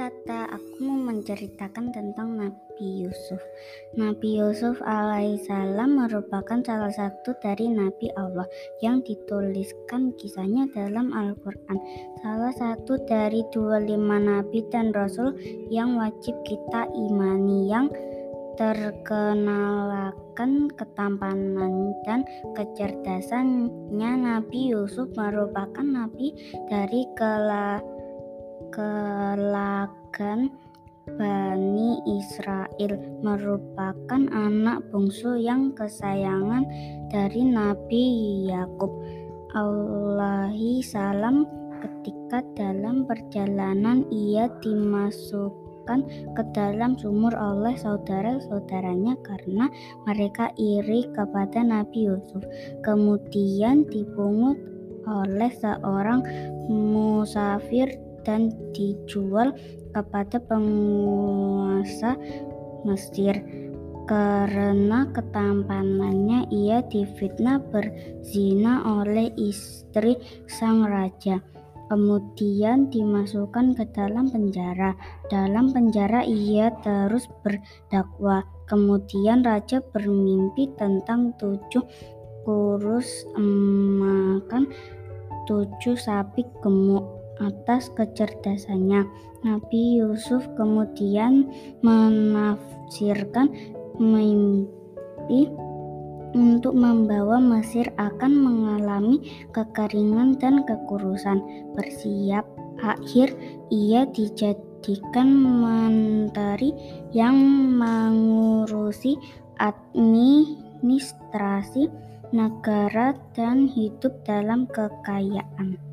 Tata, aku mau menceritakan tentang Nabi Yusuf. Nabi Yusuf alaihissalam merupakan salah satu dari Nabi Allah yang dituliskan kisahnya dalam Al-Quran. Salah satu dari 25 Nabi dan Rasul yang wajib kita imani yang terkenalkan ketampanan dan kecerdasannya Nabi Yusuf merupakan nabi dari kela kelagan Bani Israel merupakan anak bungsu yang kesayangan dari Nabi Yakub alaihi salam ketika dalam perjalanan ia dimasuk dimasukkan ke dalam sumur oleh saudara-saudaranya karena mereka iri kepada Nabi Yusuf. Kemudian dipungut oleh seorang musafir dan dijual kepada penguasa Mesir. Karena ketampanannya ia difitnah berzina oleh istri sang raja kemudian dimasukkan ke dalam penjara. Dalam penjara ia terus berdakwah. Kemudian raja bermimpi tentang tujuh kurus makan tujuh sapi gemuk atas kecerdasannya. Nabi Yusuf kemudian menafsirkan mimpi untuk membawa Mesir akan mengalami kekeringan dan kekurusan. Bersiap akhir ia dijadikan menteri yang mengurusi administrasi negara dan hidup dalam kekayaan.